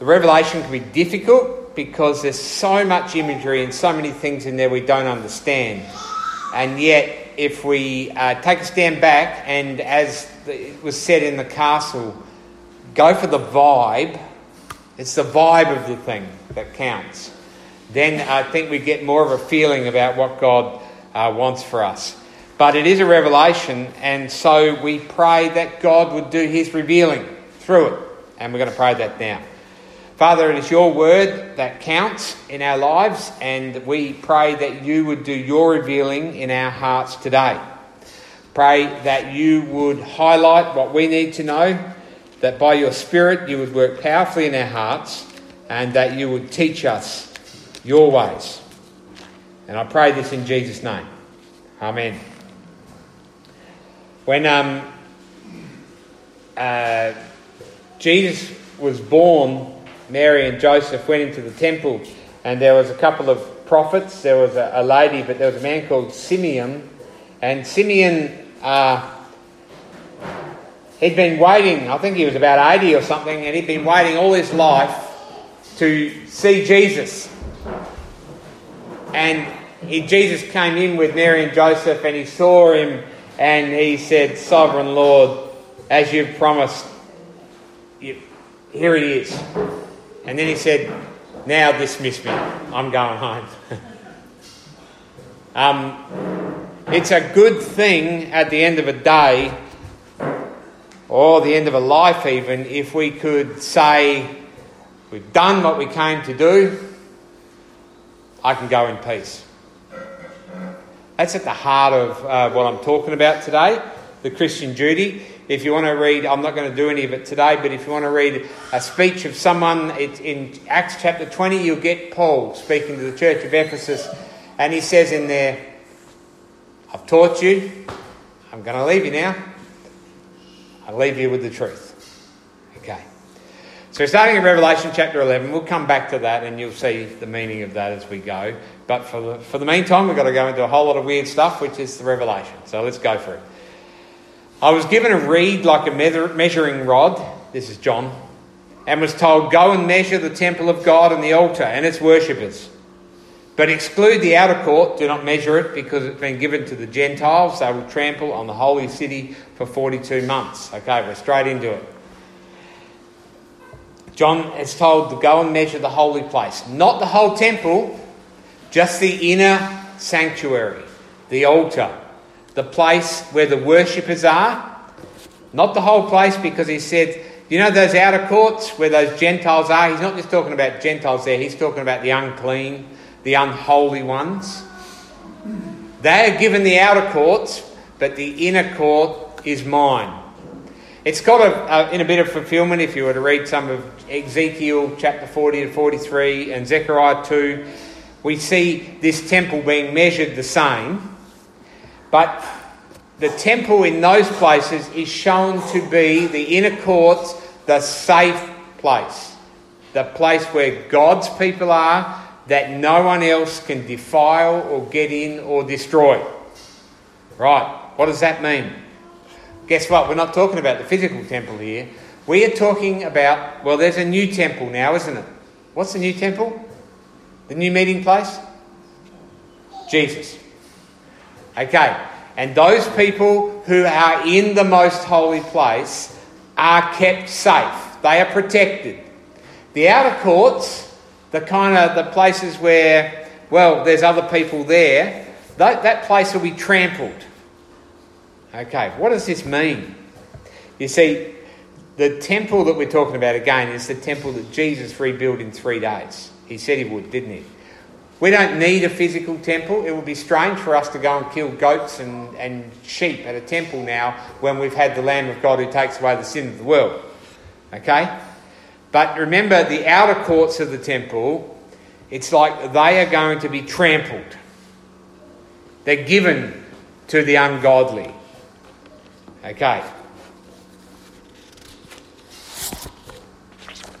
the Revelation can be difficult because there's so much imagery and so many things in there we don't understand. And yet, if we uh, take a stand back and, as it was said in the castle, go for the vibe, it's the vibe of the thing that counts, then I think we get more of a feeling about what God uh, wants for us. But it is a revelation, and so we pray that God would do his revealing through it. And we're going to pray that now. Father, it is your word that counts in our lives, and we pray that you would do your revealing in our hearts today. Pray that you would highlight what we need to know, that by your Spirit you would work powerfully in our hearts, and that you would teach us your ways. And I pray this in Jesus' name. Amen. When um, uh, Jesus was born, Mary and Joseph went into the temple, and there was a couple of prophets. There was a, a lady, but there was a man called Simeon, and Simeon. Uh, he'd been waiting, I think he was about 80 or something, and he'd been waiting all his life to see Jesus. And he, Jesus came in with Mary and Joseph, and he saw him, and he said, Sovereign Lord, as you've promised, you, here he is. And then he said, Now dismiss me. I'm going home. um, it's a good thing at the end of a day, or the end of a life, even, if we could say, We've done what we came to do, I can go in peace. That's at the heart of uh, what I'm talking about today the Christian duty. If you want to read, I'm not going to do any of it today, but if you want to read a speech of someone, it's in Acts chapter 20, you'll get Paul speaking to the church of Ephesus, and he says in there, I've taught you, I'm going to leave you now. I leave you with the truth. Okay. So, starting in Revelation chapter 11, we'll come back to that and you'll see the meaning of that as we go. But for the, for the meantime, we've got to go into a whole lot of weird stuff, which is the Revelation. So, let's go for it. I was given a reed like a measuring rod. This is John. And was told, Go and measure the temple of God and the altar and its worshippers. But exclude the outer court, do not measure it, because it's been given to the Gentiles. They will trample on the holy city for 42 months. Okay, we're straight into it. John is told to go and measure the holy place. Not the whole temple, just the inner sanctuary, the altar, the place where the worshippers are. Not the whole place, because he said, you know those outer courts where those Gentiles are? He's not just talking about Gentiles there, he's talking about the unclean, the unholy ones. They are given the outer courts, but the inner court is mine. It's got a, a, in a bit of fulfillment if you were to read some of Ezekiel chapter 40 to 43 and Zechariah 2. We see this temple being measured the same, but the temple in those places is shown to be the inner courts, the safe place, the place where God's people are that no one else can defile or get in or destroy. Right, what does that mean? Guess what? We're not talking about the physical temple here. We are talking about, well, there's a new temple now, isn't it? What's the new temple? The new meeting place? Jesus. Okay. And those people who are in the most holy place are kept safe. They are protected. The outer courts, the kind of the places where, well, there's other people there, that, that place will be trampled. Okay, what does this mean? You see, the temple that we're talking about again is the temple that Jesus rebuilt in three days. He said he would, didn't he? We don't need a physical temple. It would be strange for us to go and kill goats and, and sheep at a temple now when we've had the Lamb of God who takes away the sin of the world. Okay? But remember, the outer courts of the temple, it's like they are going to be trampled. They're given to the ungodly. Okay.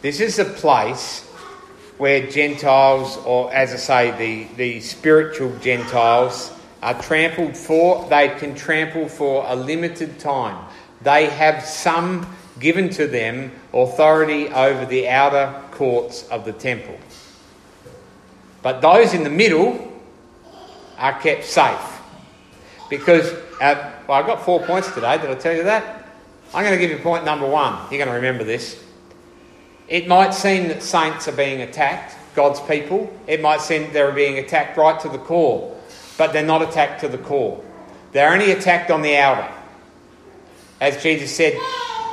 This is a place where Gentiles, or as I say, the, the spiritual Gentiles, are trampled for, they can trample for a limited time. They have some given to them authority over the outer courts of the temple. But those in the middle are kept safe. Because, uh, well, I've got four points today. Did I tell you that? I'm going to give you point number one. You're going to remember this. It might seem that saints are being attacked, God's people. It might seem they're being attacked right to the core, but they're not attacked to the core. They're only attacked on the outer. As Jesus said,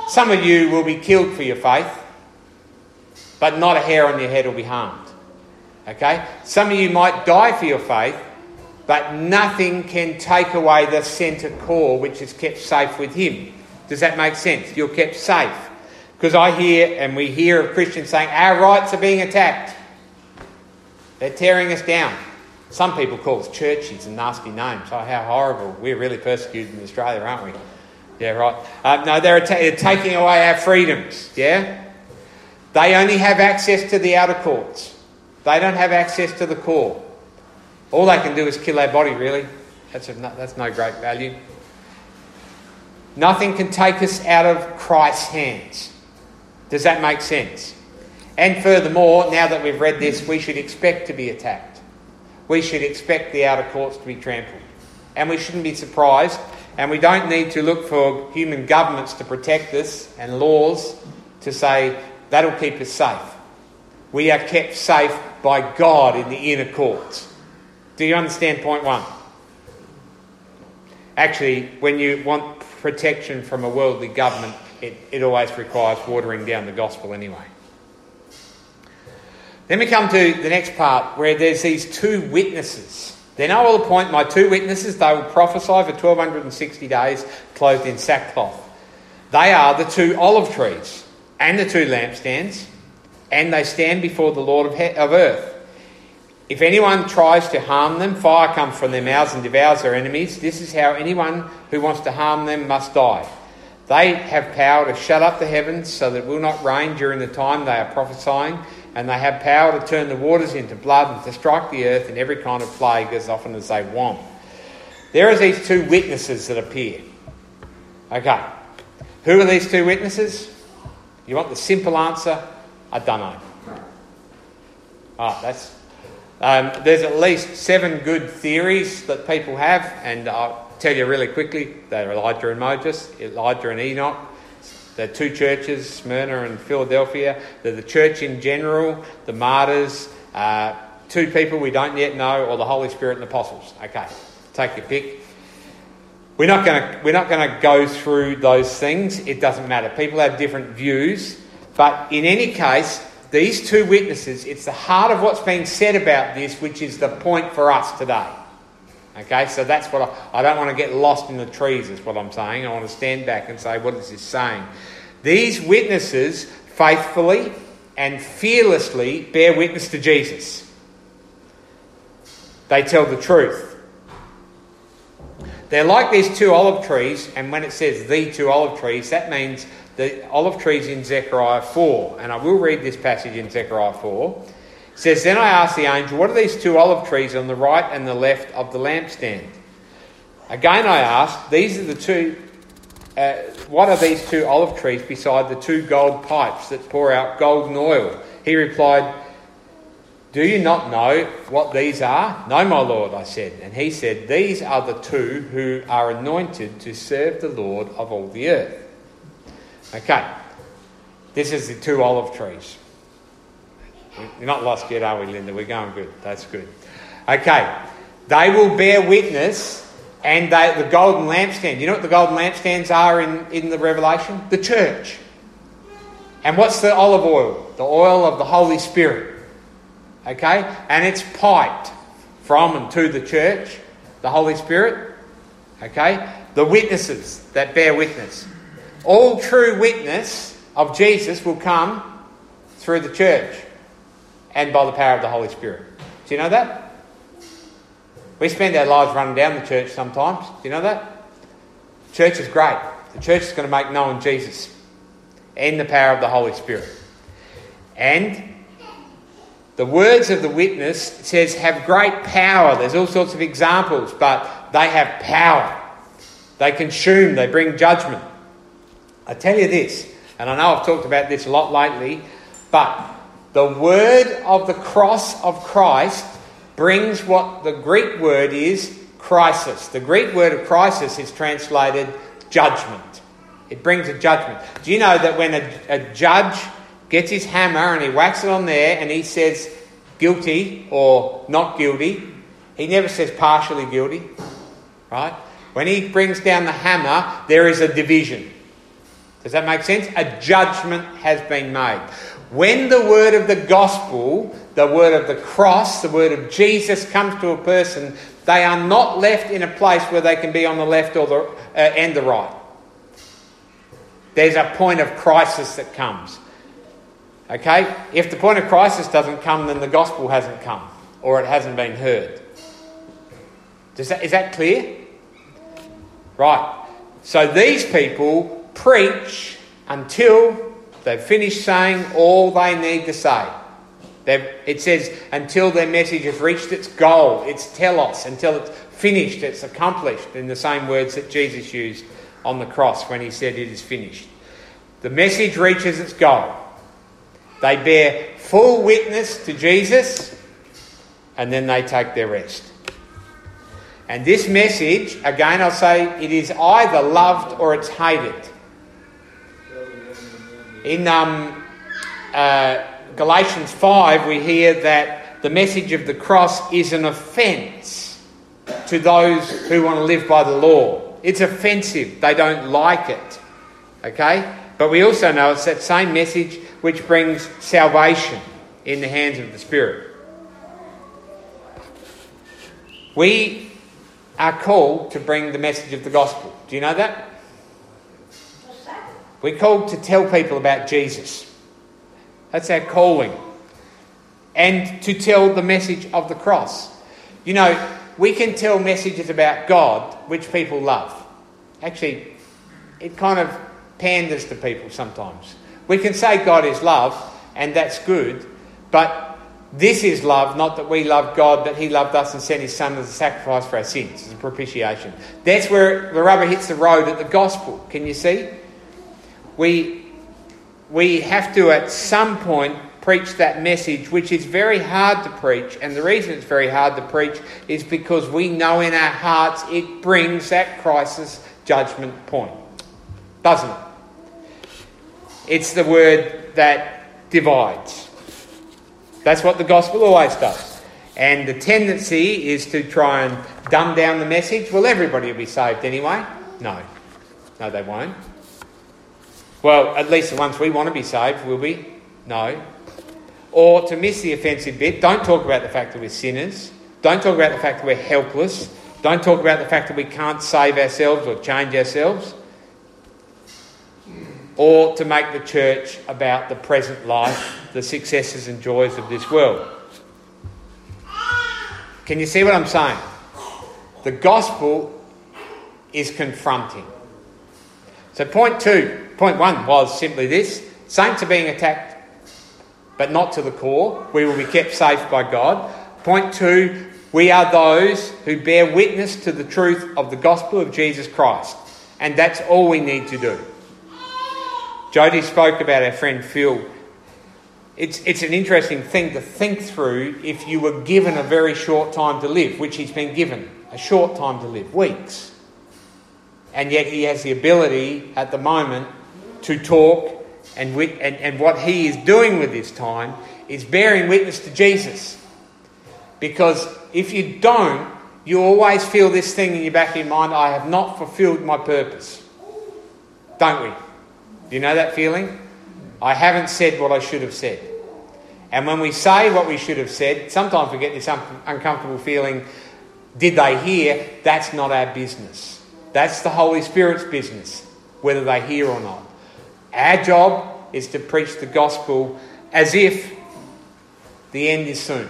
some of you will be killed for your faith, but not a hair on your head will be harmed. Okay? Some of you might die for your faith, but nothing can take away the centre core which is kept safe with Him. Does that make sense? You're kept safe. Because I hear, and we hear of Christians saying, our rights are being attacked. They're tearing us down. Some people call us churches and nasty names. Oh, how horrible. We're really persecuted in Australia, aren't we? Yeah, right. Uh, no, they're, ta- they're taking away our freedoms. Yeah? They only have access to the outer courts. They don't have access to the core. All they can do is kill our body, really. That's, a, that's no great value. Nothing can take us out of Christ's hands. Does that make sense? And furthermore, now that we've read this, we should expect to be attacked. We should expect the outer courts to be trampled. And we shouldn't be surprised. And we don't need to look for human governments to protect us and laws to say that'll keep us safe. We are kept safe by God in the inner courts. Do you understand point one? Actually, when you want protection from a worldly government, it, it always requires watering down the gospel anyway. Then we come to the next part where there's these two witnesses. Then I will appoint my two witnesses. They will prophesy for 1260 days, clothed in sackcloth. They are the two olive trees and the two lampstands, and they stand before the Lord of, he- of earth. If anyone tries to harm them, fire comes from their mouths and devours their enemies. This is how anyone who wants to harm them must die. They have power to shut up the heavens so that it will not rain during the time they are prophesying and they have power to turn the waters into blood and to strike the earth in every kind of plague as often as they want. There are these two witnesses that appear. Okay. Who are these two witnesses? You want the simple answer? I don't know. Ah, that's. Um, there's at least seven good theories that people have, and I'll tell you really quickly. They're Elijah and Moses, Elijah and Enoch, the two churches, Smyrna and Philadelphia. They're the church in general, the martyrs, uh, two people we don't yet know, or the Holy Spirit and the apostles. Okay, take your pick. We're not going we're not going to go through those things. It doesn't matter. People have different views, but in any case, these two witnesses. It's the heart of what's being said about this, which is the point for us today. Okay, so that's what I, I don't want to get lost in the trees, is what I'm saying. I want to stand back and say, what is this saying? These witnesses faithfully and fearlessly bear witness to Jesus. They tell the truth. They're like these two olive trees, and when it says the two olive trees, that means the olive trees in Zechariah 4. And I will read this passage in Zechariah 4 says, Then I asked the angel, What are these two olive trees on the right and the left of the lampstand? Again I asked, These are the two. Uh, what are these two olive trees beside the two gold pipes that pour out golden oil? He replied, Do you not know what these are? No, my Lord, I said. And he said, These are the two who are anointed to serve the Lord of all the earth. Okay, this is the two olive trees. We're not lost yet, are we, Linda? We're going good. That's good. Okay. They will bear witness and they, the golden lampstand. You know what the golden lampstands are in, in the Revelation? The church. And what's the olive oil? The oil of the Holy Spirit. Okay? And it's piped from and to the church, the Holy Spirit. Okay? The witnesses that bear witness. All true witness of Jesus will come through the church and by the power of the Holy Spirit. Do you know that? We spend our lives running down the church sometimes. Do you know that? Church is great. The church is going to make known Jesus and the power of the Holy Spirit. And the words of the witness says have great power. There's all sorts of examples, but they have power. They consume, they bring judgment. I tell you this And I know I've talked about this a lot lately, but the word of the cross of Christ brings what the Greek word is crisis. The Greek word of crisis is translated judgment. It brings a judgment. Do you know that when a, a judge gets his hammer and he whacks it on there and he says guilty or not guilty, he never says partially guilty, right? When he brings down the hammer, there is a division. Does that make sense? A judgment has been made. When the word of the gospel, the word of the cross, the word of Jesus comes to a person, they are not left in a place where they can be on the left or the, uh, and the right. There's a point of crisis that comes. Okay? If the point of crisis doesn't come, then the gospel hasn't come or it hasn't been heard. That, is that clear? Right. So these people preach until they've finished saying all they need to say. They've, it says until their message has reached its goal, its telos, until it's finished, it's accomplished, in the same words that Jesus used on the cross when he said it is finished. The message reaches its goal. They bear full witness to Jesus and then they take their rest. And this message, again, I'll say it is either loved or it's hated. In um, uh, Galatians 5, we hear that the message of the cross is an offence to those who want to live by the law. It's offensive, they don't like it. Okay? But we also know it's that same message which brings salvation in the hands of the Spirit. We are called to bring the message of the gospel. Do you know that? We're called to tell people about Jesus. That's our calling. And to tell the message of the cross. You know, we can tell messages about God which people love. Actually, it kind of panders to people sometimes. We can say God is love, and that's good, but this is love, not that we love God, but He loved us and sent His Son as a sacrifice for our sins, as a propitiation. That's where the rubber hits the road at the gospel. Can you see? We, we have to, at some point, preach that message, which is very hard to preach. And the reason it's very hard to preach is because we know in our hearts it brings that crisis judgment point. Doesn't it? It's the word that divides. That's what the gospel always does. And the tendency is to try and dumb down the message. Well, everybody will be saved anyway. No. No, they won't. Well, at least the ones we want to be saved will be. No. Or to miss the offensive bit, don't talk about the fact that we're sinners. Don't talk about the fact that we're helpless. Don't talk about the fact that we can't save ourselves or change ourselves or to make the church about the present life, the successes and joys of this world. Can you see what I'm saying? The gospel is confronting. So, point two, point one was simply this saints are being attacked, but not to the core. We will be kept safe by God. Point two, we are those who bear witness to the truth of the gospel of Jesus Christ. And that's all we need to do. Jody spoke about our friend Phil. It's, it's an interesting thing to think through if you were given a very short time to live, which he's been given a short time to live, weeks. And yet he has the ability at the moment to talk, and, and, and what he is doing with his time is bearing witness to Jesus. Because if you don't, you always feel this thing in your back of your mind I have not fulfilled my purpose. Don't we? Do you know that feeling? I haven't said what I should have said. And when we say what we should have said, sometimes we get this un- uncomfortable feeling did they hear? That's not our business. That's the Holy Spirit's business, whether they hear or not. Our job is to preach the gospel as if the end is soon,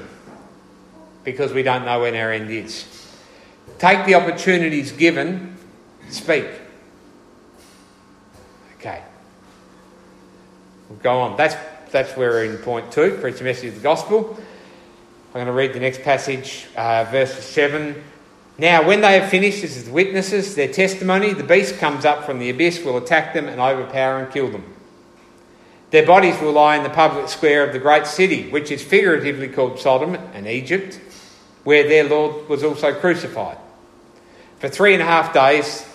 because we don't know when our end is. Take the opportunities given, speak. Okay. We'll go on. That's, that's where we're in point two, preach the message of the gospel. I'm going to read the next passage, uh, verse 7. Now, when they have finished as the witnesses their testimony, the beast comes up from the abyss, will attack them and overpower and kill them. Their bodies will lie in the public square of the great city, which is figuratively called Sodom and Egypt, where their Lord was also crucified. For three and a half days,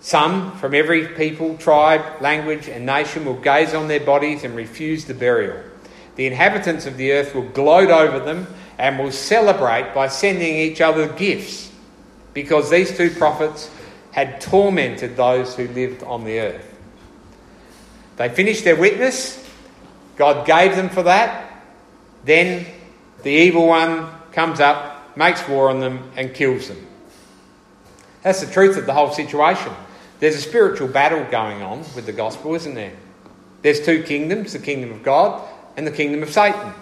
some from every people, tribe, language, and nation will gaze on their bodies and refuse the burial. The inhabitants of the earth will gloat over them and will celebrate by sending each other gifts, because these two prophets had tormented those who lived on the earth. They finished their witness, God gave them for that. Then the evil one comes up, makes war on them, and kills them. That's the truth of the whole situation. There's a spiritual battle going on with the gospel, isn't there? There's two kingdoms the kingdom of God and the kingdom of Satan.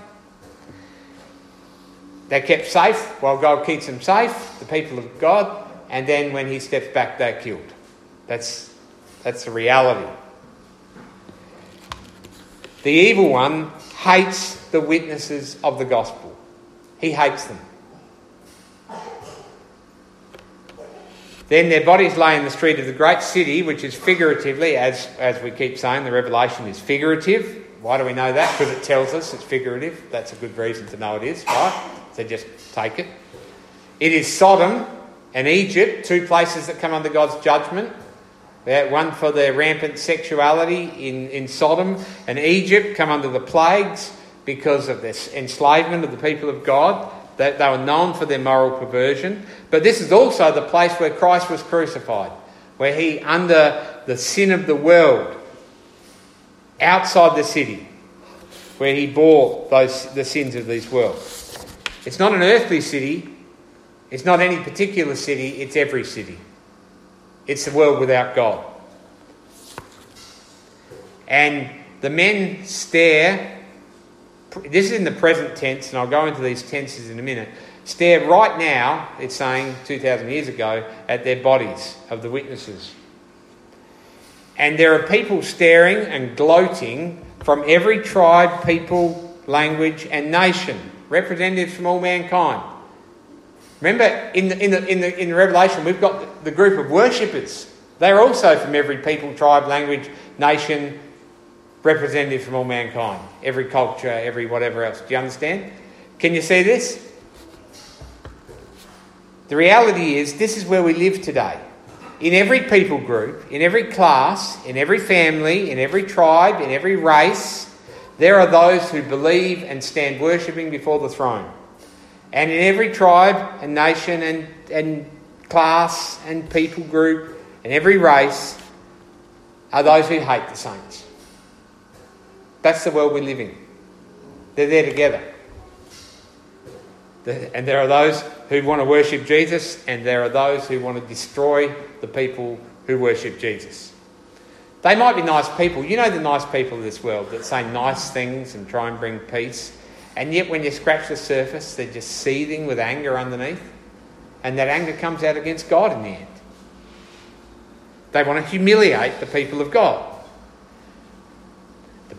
They're kept safe while God keeps them safe, the people of God, and then when He steps back, they're killed. That's, that's the reality. The evil one hates the witnesses of the gospel, he hates them. Then their bodies lay in the street of the great city, which is figuratively, as, as we keep saying, the revelation is figurative. Why do we know that? Because it tells us it's figurative. That's a good reason to know it is, right? So just take it. It is Sodom and Egypt, two places that come under God's judgment. One for their rampant sexuality in, in Sodom and Egypt come under the plagues because of this enslavement of the people of God. They, they were known for their moral perversion. But this is also the place where Christ was crucified, where he, under the sin of the world, outside the city, where he bore those, the sins of this world. It's not an earthly city, it's not any particular city, it's every city. It's the world without God. And the men stare this is in the present tense, and I'll go into these tenses in a minute. Stare right now, it's saying 2,000 years ago, at their bodies of the witnesses. And there are people staring and gloating from every tribe, people, language, and nation, representatives from all mankind. Remember, in the, in the, in the, in the Revelation, we've got the group of worshippers. They're also from every people, tribe, language, nation, representative from all mankind, every culture, every whatever else. Do you understand? Can you see this? The reality is, this is where we live today. In every people group, in every class, in every family, in every tribe, in every race, there are those who believe and stand worshipping before the throne. And in every tribe and nation and, and class and people group and every race are those who hate the saints. That's the world we live in. They're there together. And there are those who want to worship Jesus, and there are those who want to destroy the people who worship Jesus. They might be nice people. You know the nice people of this world that say nice things and try and bring peace. And yet, when you scratch the surface, they're just seething with anger underneath. And that anger comes out against God in the end. They want to humiliate the people of God.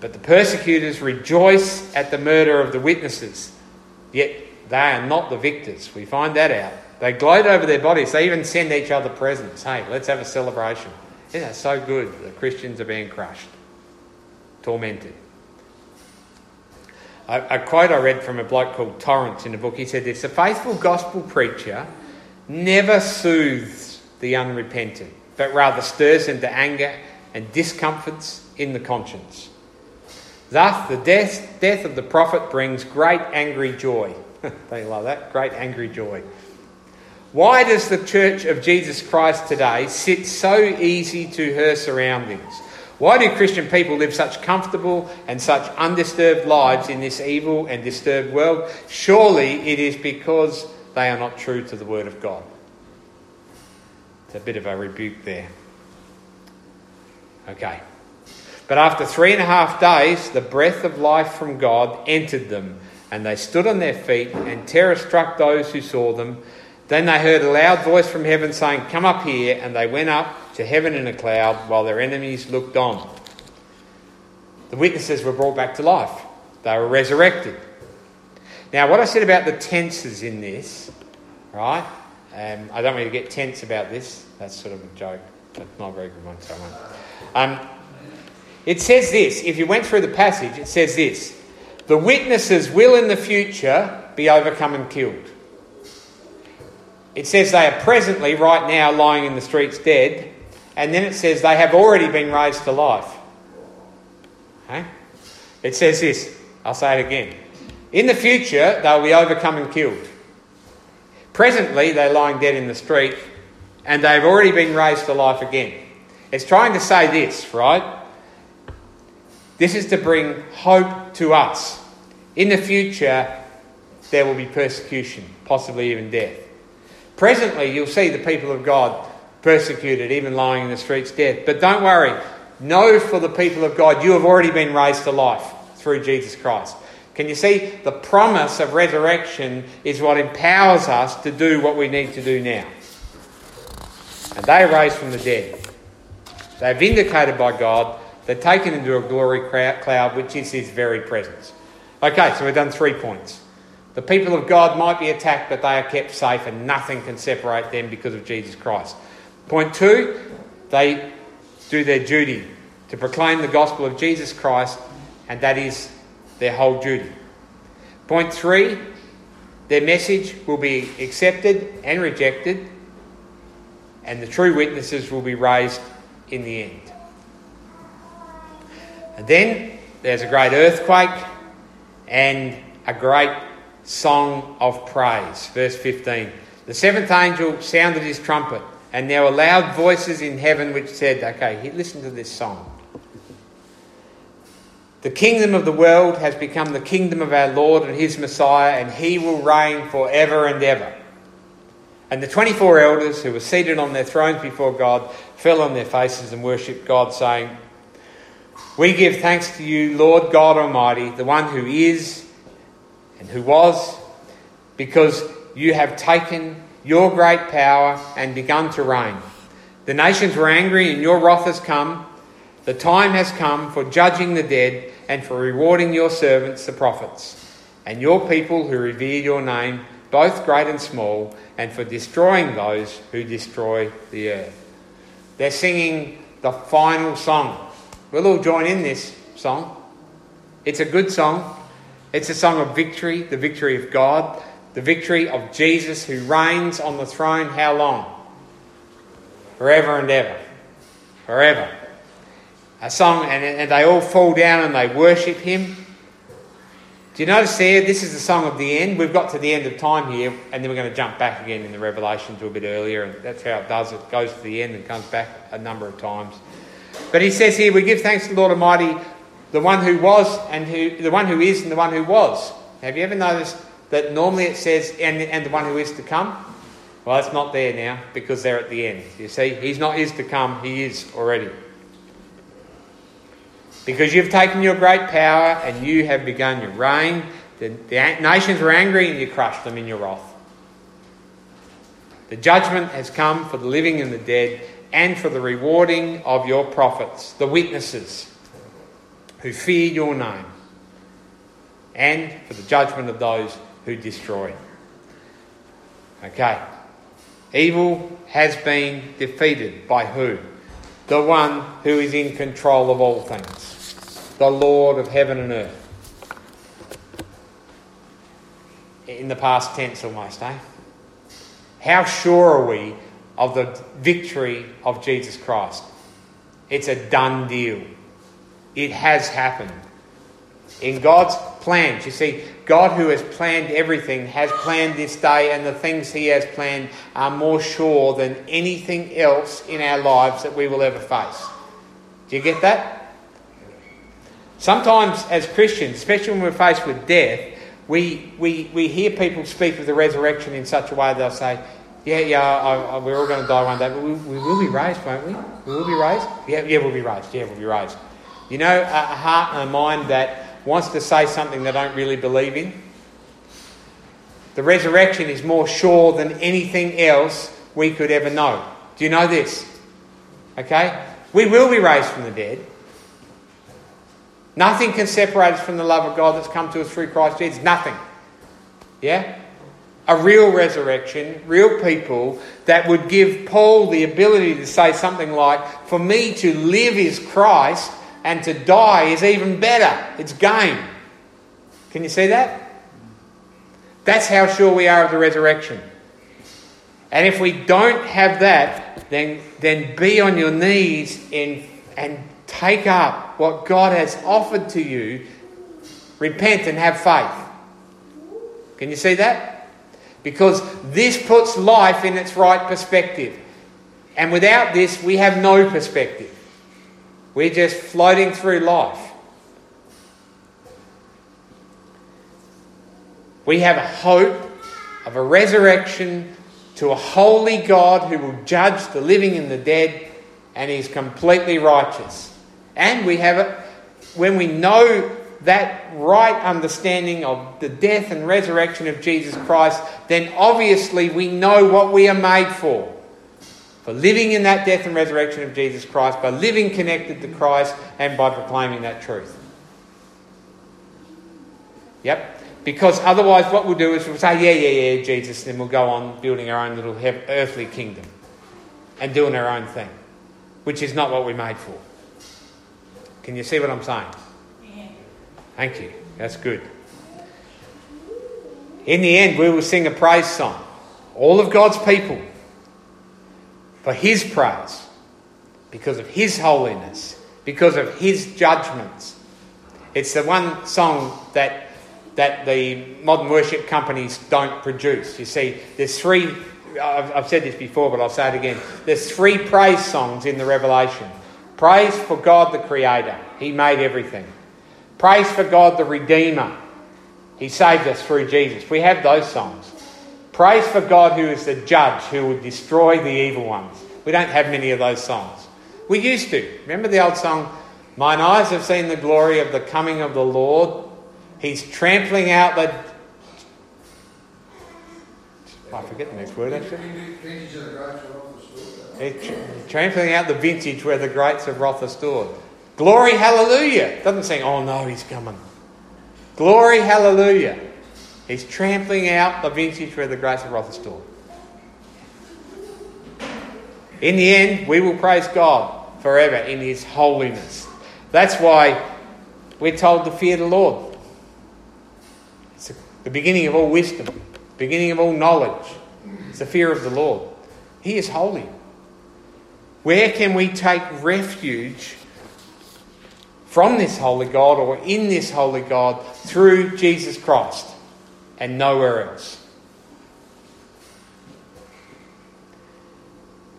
But the persecutors rejoice at the murder of the witnesses, yet they are not the victors. We find that out. They gloat over their bodies. They even send each other presents. Hey, let's have a celebration. That so good? The Christians are being crushed, tormented. A, a quote I read from a bloke called Torrance in a book, he said this A faithful gospel preacher never soothes the unrepentant, but rather stirs them to anger and discomforts in the conscience. Thus, the death, death of the prophet brings great angry joy. Don't you love that? Great angry joy. Why does the church of Jesus Christ today sit so easy to her surroundings? Why do Christian people live such comfortable and such undisturbed lives in this evil and disturbed world? Surely it is because they are not true to the Word of God. It's a bit of a rebuke there. Okay. But after three and a half days, the breath of life from God entered them, and they stood on their feet, and terror struck those who saw them. Then they heard a loud voice from heaven saying, Come up here, and they went up to heaven in a cloud while their enemies looked on. The witnesses were brought back to life, they were resurrected. Now, what I said about the tenses in this, right? Um, I don't want you to get tense about this. That's sort of a joke. That's not a very good one, so I won't. Um, It says this, if you went through the passage, it says this the witnesses will in the future be overcome and killed. It says they are presently, right now, lying in the streets dead, and then it says they have already been raised to life. Okay? It says this, I'll say it again. In the future, they'll be overcome and killed. Presently, they're lying dead in the street, and they've already been raised to life again. It's trying to say this, right? This is to bring hope to us. In the future, there will be persecution, possibly even death. Presently, you'll see the people of God persecuted, even lying in the streets dead. But don't worry, know for the people of God, you have already been raised to life through Jesus Christ. Can you see? The promise of resurrection is what empowers us to do what we need to do now. And they are raised from the dead. They're vindicated by God. They're taken into a glory cloud, which is His very presence. Okay, so we've done three points. The people of God might be attacked, but they are kept safe and nothing can separate them because of Jesus Christ. Point two, they do their duty to proclaim the gospel of Jesus Christ, and that is their whole duty. Point three, their message will be accepted and rejected, and the true witnesses will be raised in the end. And then there's a great earthquake and a great song of praise. Verse 15. The seventh angel sounded his trumpet, and there were loud voices in heaven which said, Okay, listen to this song. The kingdom of the world has become the kingdom of our Lord and his Messiah, and he will reign forever and ever. And the 24 elders who were seated on their thrones before God fell on their faces and worshipped God, saying, We give thanks to you, Lord God Almighty, the one who is and who was, because you have taken your great power and begun to reign. The nations were angry, and your wrath has come. The time has come for judging the dead and for rewarding your servants, the prophets, and your people who revere your name, both great and small, and for destroying those who destroy the earth. They're singing the final song. We'll all join in this song. It's a good song. It's a song of victory, the victory of God, the victory of Jesus who reigns on the throne how long? Forever and ever. Forever. A song, and, and they all fall down and they worship him. Do you notice there? This is the song of the end. We've got to the end of time here, and then we're going to jump back again in the Revelation to a bit earlier, and that's how it does. It goes to the end and comes back a number of times. But he says here, we give thanks to the Lord Almighty the one who was and who the one who is and the one who was. Have you ever noticed that normally it says and, and the one who is to come? Well, it's not there now because they're at the end. You see, he's not is to come, he is already. Because you've taken your great power and you have begun your reign. The, the nations were angry and you crushed them in your wrath. The judgment has come for the living and the dead and for the rewarding of your prophets, the witnesses who fear your name, and for the judgment of those who destroy. Okay. Evil has been defeated by who? The one who is in control of all things, the Lord of heaven and earth. In the past tense almost, eh? How sure are we of the victory of Jesus Christ? It's a done deal. It has happened. In God's plans, you see, God who has planned everything has planned this day, and the things He has planned are more sure than anything else in our lives that we will ever face. Do you get that? Sometimes, as Christians, especially when we're faced with death, we, we, we hear people speak of the resurrection in such a way that they'll say, Yeah, yeah, I, I, we're all going to die one day, but we, we will be raised, won't we? We will be raised? Yeah, yeah, we'll be raised. Yeah, we'll be raised. You know, a heart and a mind that wants to say something they don't really believe in. The resurrection is more sure than anything else we could ever know. Do you know this? Okay? We will be raised from the dead. Nothing can separate us from the love of God that's come to us through Christ Jesus. Nothing. Yeah? A real resurrection, real people that would give Paul the ability to say something like, For me to live is Christ and to die is even better. It's gain. Can you see that? That's how sure we are of the resurrection. And if we don't have that, then, then be on your knees in, and take up what God has offered to you. Repent and have faith. Can you see that? Because this puts life in its right perspective. And without this, we have no perspective. We're just floating through life. We have a hope of a resurrection to a holy God who will judge the living and the dead, and He's completely righteous. And we have it when we know that right understanding of the death and resurrection of Jesus Christ, then obviously we know what we are made for. For living in that death and resurrection of Jesus Christ, by living connected to Christ, and by proclaiming that truth. Yep. Because otherwise, what we'll do is we'll say, yeah, yeah, yeah, Jesus, and then we'll go on building our own little earthly kingdom and doing our own thing, which is not what we're made for. Can you see what I'm saying? Yeah. Thank you. That's good. In the end, we will sing a praise song. All of God's people for His praise, because of His holiness, because of His judgments. It's the one song that that the modern worship companies don't produce. You see, there's three, I've, I've said this before, but I'll say it again. There's three praise songs in the Revelation praise for God the Creator, He made everything. Praise for God the Redeemer, He saved us through Jesus. We have those songs. Praise for God who is the judge who will destroy the evil ones. We don't have many of those songs. We used to. Remember the old song, Mine eyes have seen the glory of the coming of the Lord. He's trampling out the. Oh, I forget the next word actually. Trampling out the vintage where the grapes of wrath are stored. Glory, hallelujah. Doesn't say, oh no, he's coming. Glory, hallelujah. He's trampling out the vintage where the grace of stored. In the end, we will praise God forever in His holiness. That's why we're told to fear the Lord It's the beginning of all wisdom, beginning of all knowledge. It's the fear of the Lord. He is holy. Where can we take refuge from this holy God or in this holy God through Jesus Christ and nowhere else?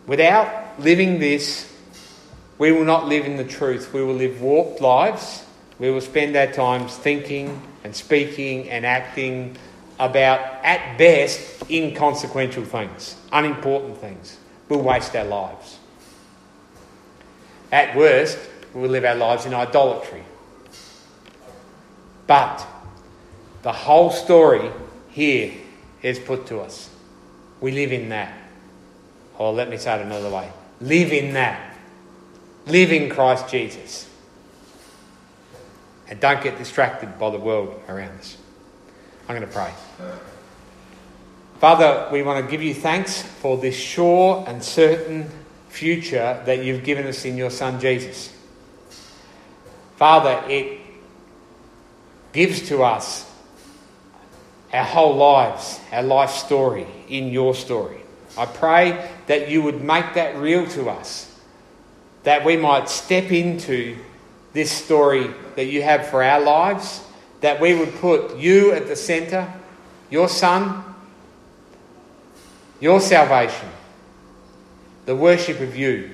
Without living this, we will not live in the truth. We will live warped lives. We will spend our times thinking and speaking and acting about, at best, inconsequential things, unimportant things. We'll waste our lives. At worst, we'll live our lives in idolatry. But the whole story here is put to us. We live in that. Or let me say it another way live in that. Live in Christ Jesus. And don't get distracted by the world around us. I'm going to pray. Father, we want to give you thanks for this sure and certain future that you've given us in your Son Jesus. Father, it gives to us our whole lives, our life story in your story. I pray that you would make that real to us, that we might step into this story that you have for our lives, that we would put you at the centre, your Son, your salvation, the worship of you.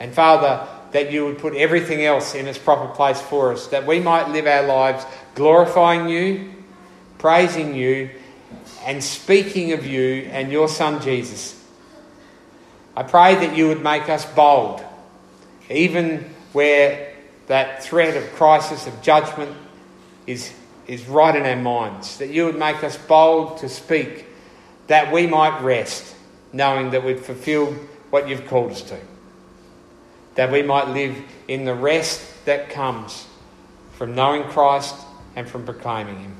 And Father, that you would put everything else in its proper place for us, that we might live our lives glorifying you, praising you, and speaking of you and your Son Jesus. I pray that you would make us bold, even where that threat of crisis, of judgment is, is right in our minds. That you would make us bold to speak, that we might rest, knowing that we've fulfilled what you've called us to. That we might live in the rest that comes from knowing Christ and from proclaiming Him.